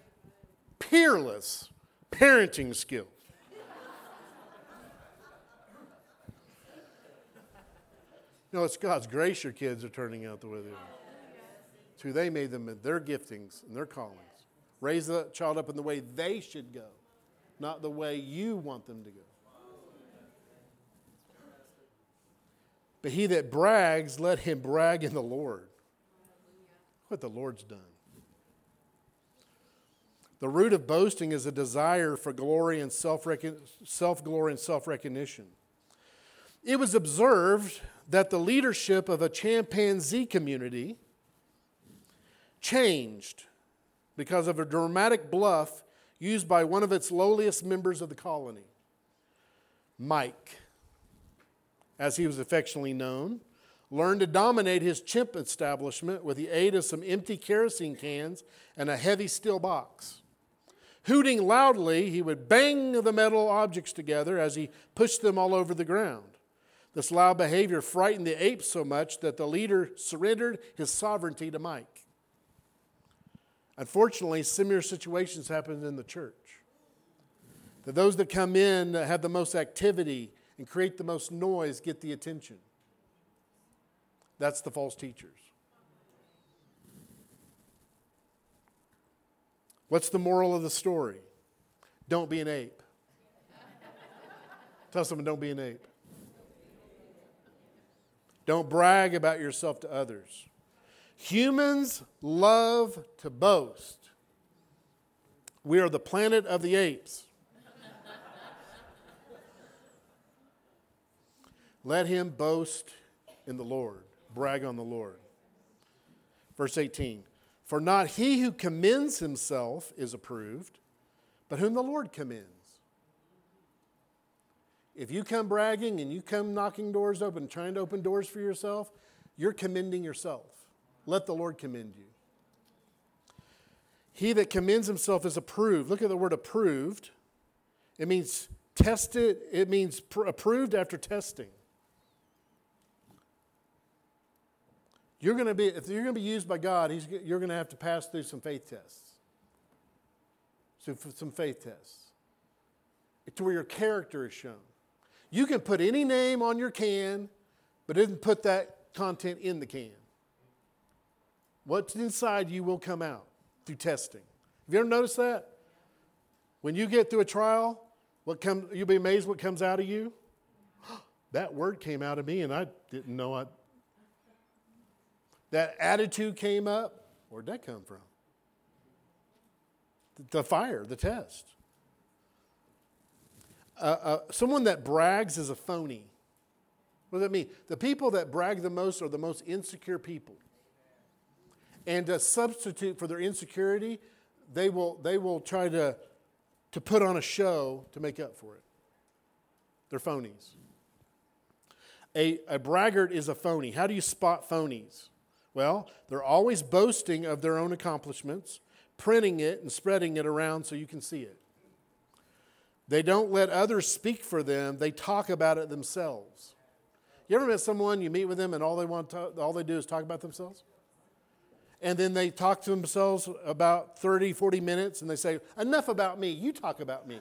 peerless parenting skills. no, it's God's grace your kids are turning out the way they are. It's who they made them in their giftings and their callings. Raise the child up in the way they should go, not the way you want them to go. But he that brags, let him brag in the Lord. What the Lord's done. The root of boasting is a desire for glory and self glory and self recognition. It was observed that the leadership of a chimpanzee community changed because of a dramatic bluff used by one of its lowliest members of the colony, Mike as he was affectionately known, learned to dominate his chimp establishment with the aid of some empty kerosene cans and a heavy steel box. Hooting loudly, he would bang the metal objects together as he pushed them all over the ground. This loud behavior frightened the apes so much that the leader surrendered his sovereignty to Mike. Unfortunately, similar situations happen in the church. That those that come in have the most activity and create the most noise get the attention. That's the false teachers. What's the moral of the story? Don't be an ape. Tell someone, don't be an ape. Don't brag about yourself to others. Humans love to boast. We are the planet of the apes. Let him boast in the Lord, brag on the Lord. Verse 18 For not he who commends himself is approved, but whom the Lord commends. If you come bragging and you come knocking doors open, trying to open doors for yourself, you're commending yourself. Let the Lord commend you. He that commends himself is approved. Look at the word approved. It means tested, it means pr- approved after testing. You're going to be, if you're going to be used by God, you're going to have to pass through some faith tests. to some faith tests to where your character is shown. You can put any name on your can, but it doesn't put that content in the can. What's inside you will come out through testing. Have you ever noticed that? When you get through a trial, what come, you'll be amazed what comes out of you. that word came out of me and I didn't know I. That attitude came up. Where'd that come from? The fire, the test. Uh, uh, someone that brags is a phony. What does that mean? The people that brag the most are the most insecure people. And to substitute for their insecurity, they will, they will try to, to put on a show to make up for it. They're phonies. A, a braggart is a phony. How do you spot phonies? Well, they're always boasting of their own accomplishments, printing it and spreading it around so you can see it. They don't let others speak for them, they talk about it themselves. You ever met someone, you meet with them, and all they, want to, all they do is talk about themselves? And then they talk to themselves about 30, 40 minutes, and they say, Enough about me, you talk about me.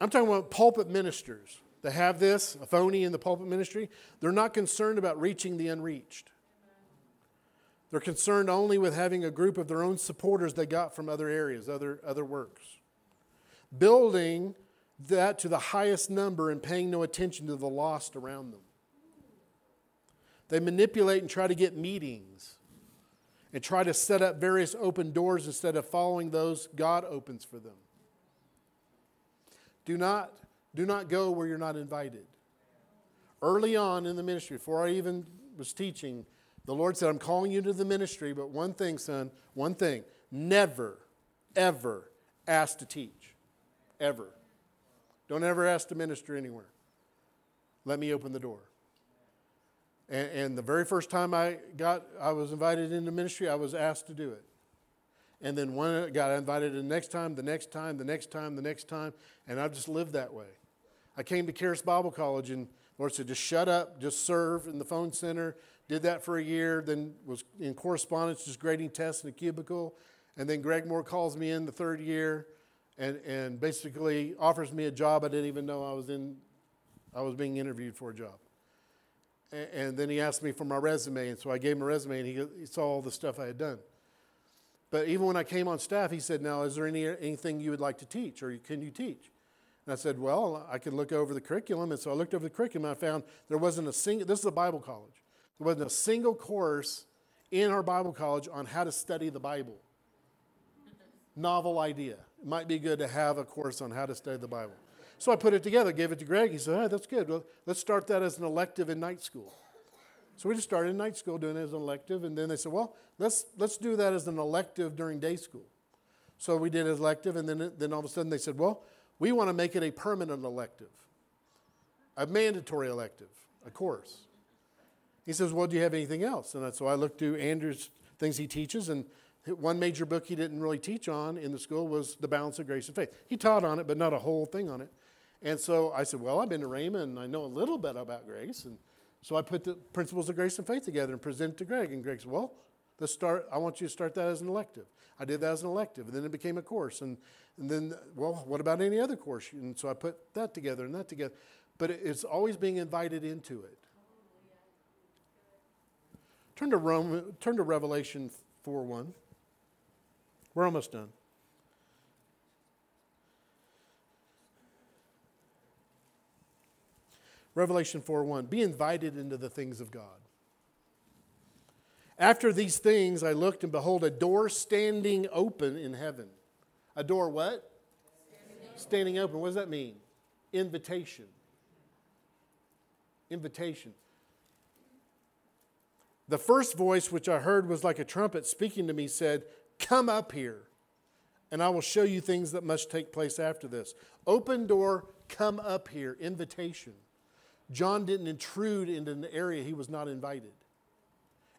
I'm talking about pulpit ministers that have this, a phony in the pulpit ministry, they're not concerned about reaching the unreached. They're concerned only with having a group of their own supporters they got from other areas, other, other works. Building that to the highest number and paying no attention to the lost around them. They manipulate and try to get meetings and try to set up various open doors instead of following those God opens for them. Do not do not go where you're not invited. Early on in the ministry, before I even was teaching, the Lord said, I'm calling you to the ministry, but one thing, son, one thing never, ever ask to teach. Ever. Don't ever ask to minister anywhere. Let me open the door. And, and, the very first time I got, I was invited into ministry, I was asked to do it. And then one uh, got invited the next time, the next time, the next time, the next time, and I've just lived that way. I came to Charis Bible College and Lord said, just shut up, just serve in the phone center. Did that for a year, then was in correspondence, just grading tests in a cubicle. And then Greg Mohr calls me in the third year and, and basically offers me a job I didn't even know I was in, I was being interviewed for a job. And, and then he asked me for my resume, and so I gave him a resume, and he, he saw all the stuff I had done. But even when I came on staff, he said, Now, is there any, anything you would like to teach, or can you teach? And I said, Well, I could look over the curriculum. And so I looked over the curriculum and I found there wasn't a single, this is a Bible college, there wasn't a single course in our Bible college on how to study the Bible. Novel idea. It might be good to have a course on how to study the Bible. So I put it together, gave it to Greg. He said, right, that's good. Well, let's start that as an elective in night school. So we just started night school doing it as an elective. And then they said, Well, let's, let's do that as an elective during day school. So we did an elective. And then, then all of a sudden they said, Well, we want to make it a permanent elective, a mandatory elective, a course. He says, Well, do you have anything else? And so I looked through Andrew's things he teaches, and one major book he didn't really teach on in the school was The Balance of Grace and Faith. He taught on it, but not a whole thing on it. And so I said, Well, I've been to Raymond and I know a little bit about grace. And so I put the principles of grace and faith together and presented to Greg. And Greg said, Well, let's start. I want you to start that as an elective. I did that as an elective, and then it became a course. And, and then, well, what about any other course? And so I put that together and that together. But it's always being invited into it. Turn to Rome, turn to Revelation 4 1. We're almost done. Revelation 4 1. Be invited into the things of God. After these things, I looked and behold a door standing open in heaven. A door what? Standing, standing open. What does that mean? Invitation. Invitation. The first voice which I heard was like a trumpet speaking to me said, Come up here, and I will show you things that must take place after this. Open door, come up here. Invitation. John didn't intrude into an area he was not invited.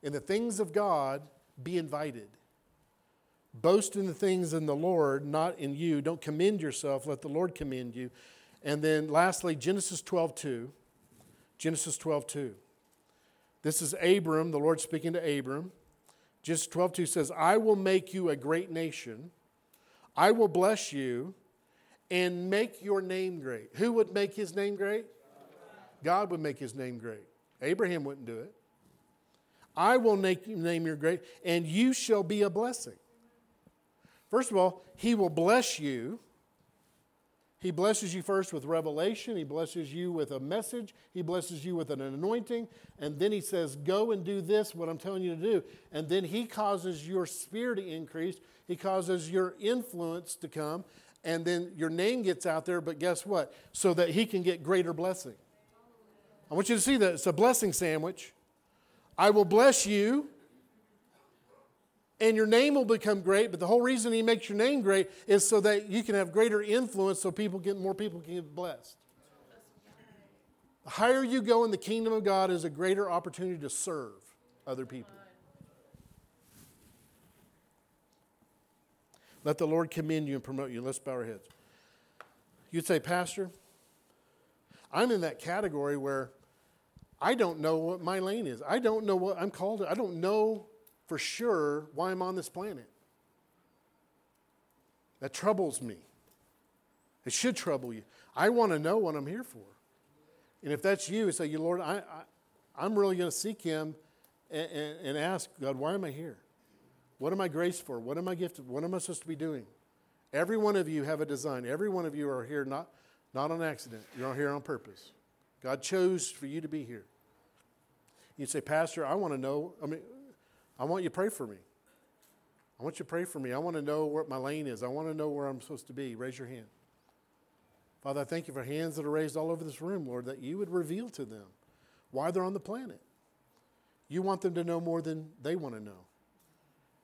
In the things of God, be invited. Boast in the things in the Lord, not in you. Don't commend yourself, let the Lord commend you. And then lastly, Genesis 12 2. Genesis 12 2. This is Abram, the Lord speaking to Abram. Genesis 12 2 says, I will make you a great nation. I will bless you and make your name great. Who would make his name great? God would make his name great. Abraham wouldn't do it. I will make name your great, and you shall be a blessing. First of all, he will bless you. He blesses you first with revelation. He blesses you with a message. He blesses you with an anointing. And then he says, Go and do this, what I'm telling you to do. And then he causes your spirit to increase. He causes your influence to come. And then your name gets out there. But guess what? So that he can get greater blessing. I want you to see that it's a blessing sandwich. I will bless you and your name will become great. But the whole reason he makes your name great is so that you can have greater influence, so people get more people can get blessed. The higher you go in the kingdom of God is a greater opportunity to serve other people. Let the Lord commend you and promote you. Let's bow our heads. You'd say, Pastor, I'm in that category where I don't know what my lane is. I don't know what I'm called to. I don't know for sure why I'm on this planet. That troubles me. It should trouble you. I want to know what I'm here for. And if that's you, say, you Lord, I, I, am really going to seek Him and, and, and ask God, why am I here? What am I graced for? What am I gifted? What am I supposed to be doing? Every one of you have a design. Every one of you are here not, not on accident. You're here on purpose. God chose for you to be here. You say, Pastor, I want to know. I mean, I want you to pray for me. I want you to pray for me. I want to know what my lane is. I want to know where I'm supposed to be. Raise your hand. Father, I thank you for hands that are raised all over this room, Lord, that you would reveal to them why they're on the planet. You want them to know more than they want to know.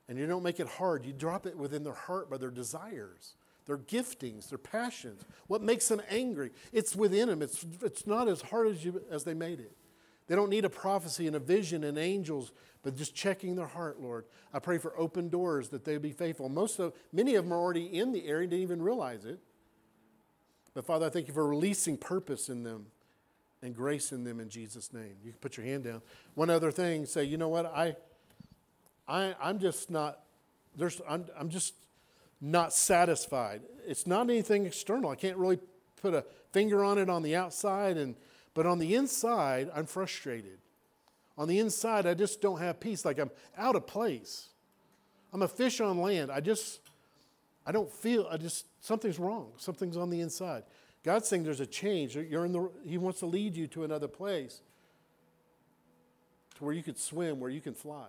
And you don't make it hard. You drop it within their heart by their desires, their giftings, their passions. What makes them angry? It's within them. It's, it's not as hard as, you, as they made it. They don't need a prophecy and a vision and angels, but just checking their heart, Lord. I pray for open doors that they be faithful. Most of many of them are already in the area, didn't even realize it. But Father, I thank you for releasing purpose in them and grace in them in Jesus' name. You can put your hand down. One other thing, say, you know what, I, I I'm just not, there's I'm, I'm just not satisfied. It's not anything external. I can't really put a finger on it on the outside and but on the inside, I'm frustrated. On the inside, I just don't have peace. Like I'm out of place. I'm a fish on land. I just, I don't feel, I just, something's wrong. Something's on the inside. God's saying there's a change. You're in the, he wants to lead you to another place to where you could swim, where you can fly.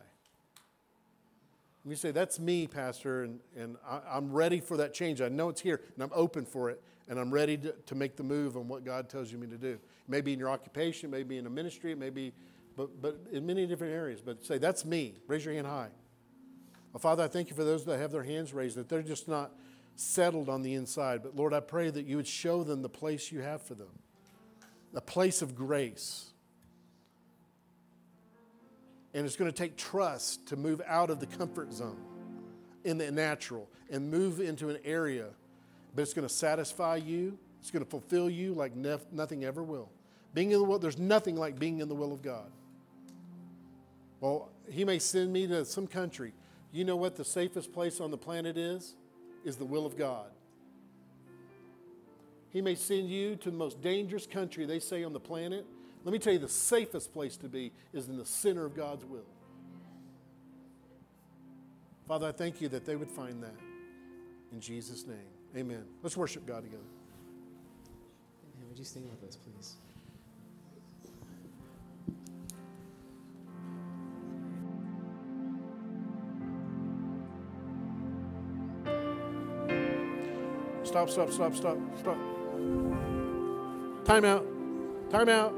And you say, That's me, Pastor, and, and I, am ready for that change. I know it's here, and I'm open for it, and I'm ready to, to make the move on what God tells you me to do. Maybe in your occupation, maybe in a ministry, maybe, but, but in many different areas. But say, That's me. Raise your hand high. Well, Father, I thank you for those that have their hands raised, that they're just not settled on the inside. But Lord, I pray that you would show them the place you have for them, a place of grace and it's going to take trust to move out of the comfort zone in the natural and move into an area. But it's going to satisfy you, it's going to fulfill you like nef- nothing ever will. Being in the will, there's nothing like being in the will of God. Well, He may send me to some country. You know what the safest place on the planet is? Is the will of God. He may send you to the most dangerous country they say on the planet, let me tell you, the safest place to be is in the center of God's will. Father, I thank you that they would find that. In Jesus' name, amen. Let's worship God together. Amen. Would you stand with us, please? Stop, stop, stop, stop, stop. Time out. Time out.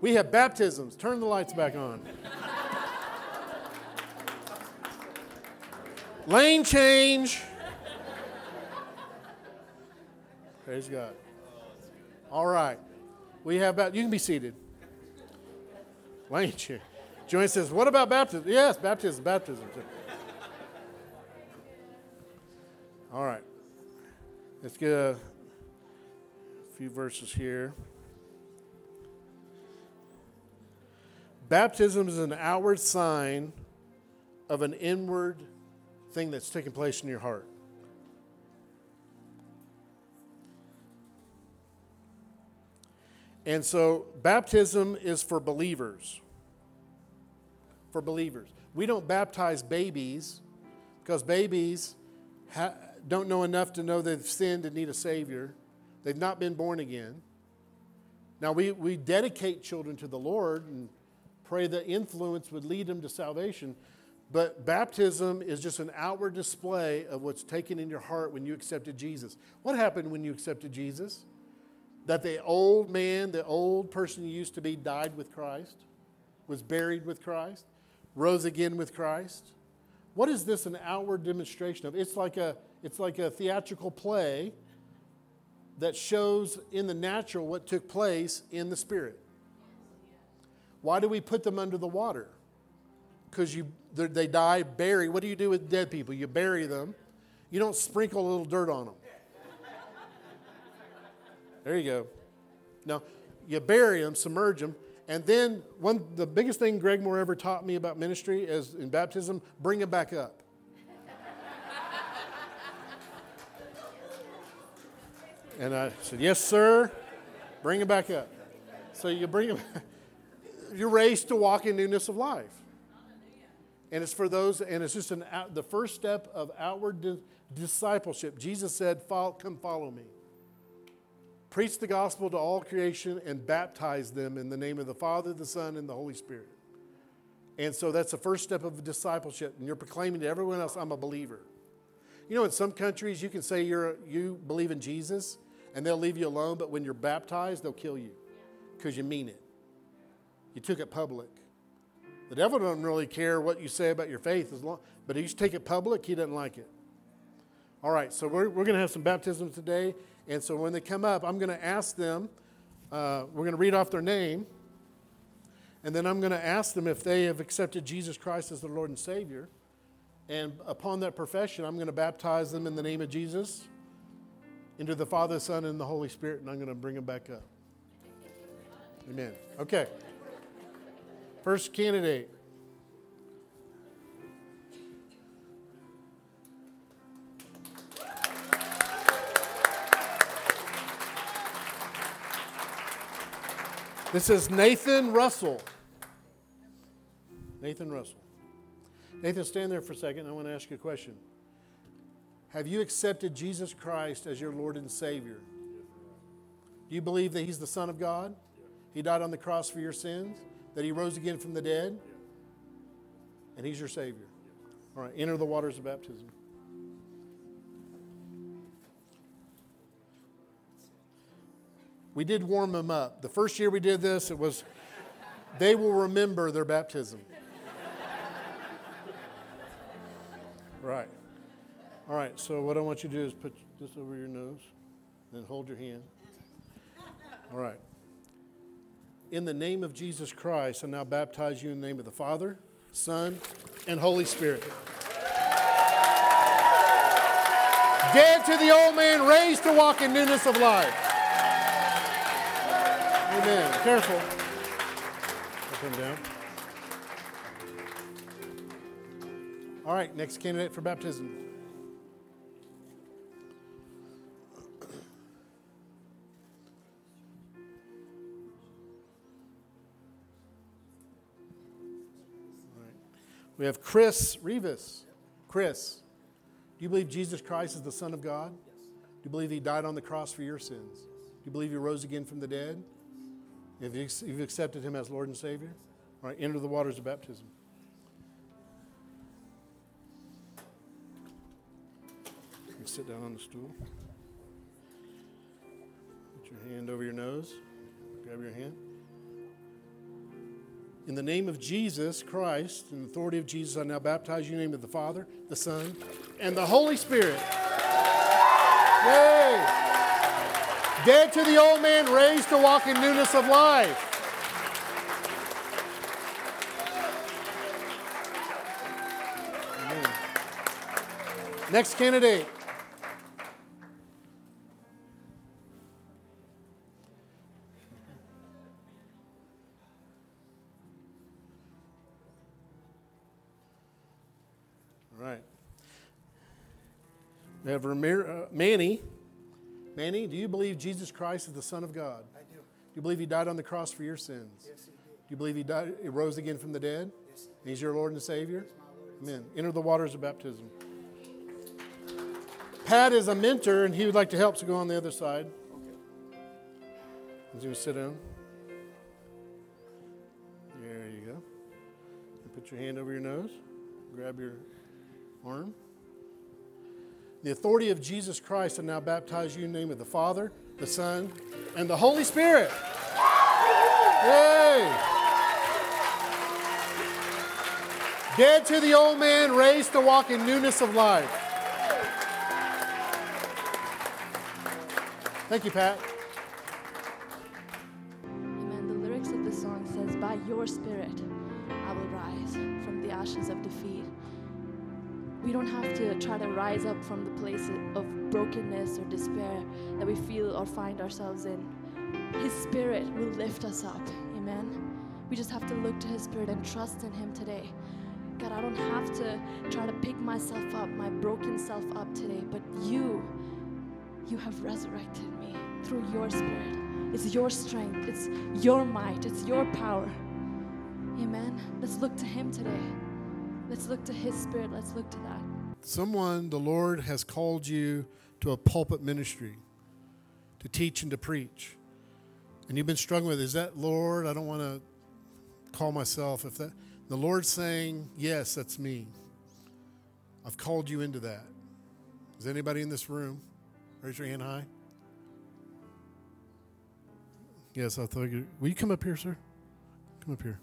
We have baptisms. Turn the lights back on. Lane change. Praise God. All right. We have about, you can be seated. Lane change. Joanne says, What about baptism? Yes, baptism, baptism. All right. Let's get a few verses here. Baptism is an outward sign of an inward thing that's taking place in your heart. And so, baptism is for believers. For believers. We don't baptize babies because babies ha- don't know enough to know they've sinned and need a Savior. They've not been born again. Now, we, we dedicate children to the Lord and pray that influence would lead them to salvation. But baptism is just an outward display of what's taken in your heart when you accepted Jesus. What happened when you accepted Jesus? That the old man, the old person you used to be, died with Christ, was buried with Christ, rose again with Christ. What is this an outward demonstration of? It's like a, it's like a theatrical play that shows in the natural what took place in the spirit. Why do we put them under the water? Because you they die, bury. What do you do with dead people? You bury them. You don't sprinkle a little dirt on them. There you go. Now, you bury them, submerge them, and then one the biggest thing Greg Mohr ever taught me about ministry is in baptism, bring them back up. and I said, "Yes, sir. Bring them back up." So you bring them. You're raised to walk in newness of life. And it's for those, and it's just an out, the first step of outward di- discipleship. Jesus said, follow, Come follow me. Preach the gospel to all creation and baptize them in the name of the Father, the Son, and the Holy Spirit. And so that's the first step of discipleship. And you're proclaiming to everyone else, I'm a believer. You know, in some countries, you can say you're, you believe in Jesus and they'll leave you alone, but when you're baptized, they'll kill you because you mean it. You took it public. The devil doesn't really care what you say about your faith, as long, but if you take it public, he doesn't like it. All right, so we're, we're going to have some baptisms today. And so when they come up, I'm going to ask them, uh, we're going to read off their name, and then I'm going to ask them if they have accepted Jesus Christ as their Lord and Savior. And upon that profession, I'm going to baptize them in the name of Jesus into the Father, Son, and the Holy Spirit, and I'm going to bring them back up. Amen. Okay. First candidate. This is Nathan Russell. Nathan Russell. Nathan, stand there for a second. I want to ask you a question. Have you accepted Jesus Christ as your Lord and Savior? Do you believe that He's the Son of God? He died on the cross for your sins? That He rose again from the dead? And He's your Savior? All right, enter the waters of baptism. We did warm them up. The first year we did this, it was, they will remember their baptism. Right. All right, so what I want you to do is put this over your nose, then hold your hand. All right. In the name of Jesus Christ, I now baptize you in the name of the Father, Son, and Holy Spirit. Dead to the old man, raised to walk in newness of life. Amen. Careful. Up and down. All right, next candidate for baptism. All right. We have Chris Rivas. Chris, do you believe Jesus Christ is the Son of God? Yes. Do you believe He died on the cross for your sins? Do you believe He rose again from the dead? If you've accepted Him as Lord and Savior? All right, enter the waters of baptism. Sit down on the stool. Put your hand over your nose. Grab your hand. In the name of Jesus Christ, in the authority of Jesus, I now baptize you in the name of the Father, the Son, and the Holy Spirit. Yay! Dead to the old man, raised to walk in newness of life. Amen. Next candidate. All right. We have Ramir, uh, Manny. Manny, do you believe Jesus Christ is the Son of God? I do. Do you believe he died on the cross for your sins? Yes, he did. Do you believe he died, he rose again from the dead? Yes, And he's your Lord and Savior? He's my Lord. Amen. Enter the waters of baptism. Pat is a mentor, and he would like to help, so go on the other side. Okay. He's going to sit down. There you go. And put your hand over your nose. Grab your arm. The authority of Jesus Christ will now baptize you in the name of the Father, the Son, and the Holy Spirit. Yay! Dead to the old man, raised to walk in newness of life. Thank you, Pat. We don't have to try to rise up from the place of brokenness or despair that we feel or find ourselves in. His spirit will lift us up. Amen. We just have to look to his spirit and trust in him today. God, I don't have to try to pick myself up, my broken self up today, but you, you have resurrected me through your spirit. It's your strength, it's your might, it's your power. Amen. Let's look to him today. Let's look to his spirit. Let's look to that. Someone, the Lord has called you to a pulpit ministry to teach and to preach. And you've been struggling with, is that Lord? I don't want to call myself. If that, the Lord's saying, yes, that's me. I've called you into that. Is anybody in this room? Raise your hand high. Yes, I thought you. Will you come up here, sir? Come up here.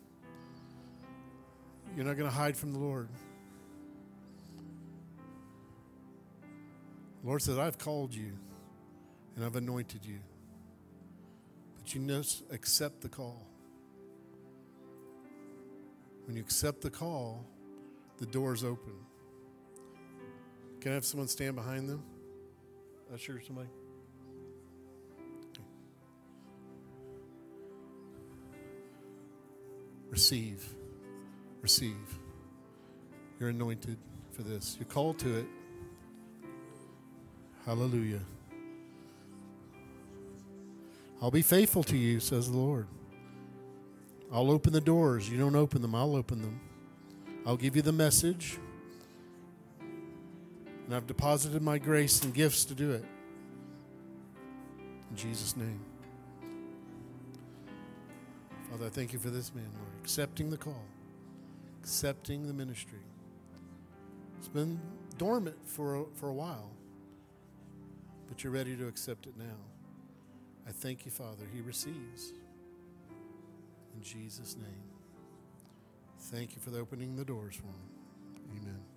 You're not going to hide from the Lord. The Lord says, I've called you and I've anointed you. But you must accept the call. When you accept the call, the door's open. Can I have someone stand behind them? Usher somebody. Receive. Receive. You're anointed for this. You're called to it. Hallelujah. I'll be faithful to you, says the Lord. I'll open the doors. You don't open them, I'll open them. I'll give you the message. And I've deposited my grace and gifts to do it. In Jesus' name. Father, I thank you for this man, Lord, accepting the call, accepting the ministry. It's been dormant for a, for a while, but you're ready to accept it now. I thank you, Father. He receives. In Jesus' name. Thank you for the opening the doors for him. Amen.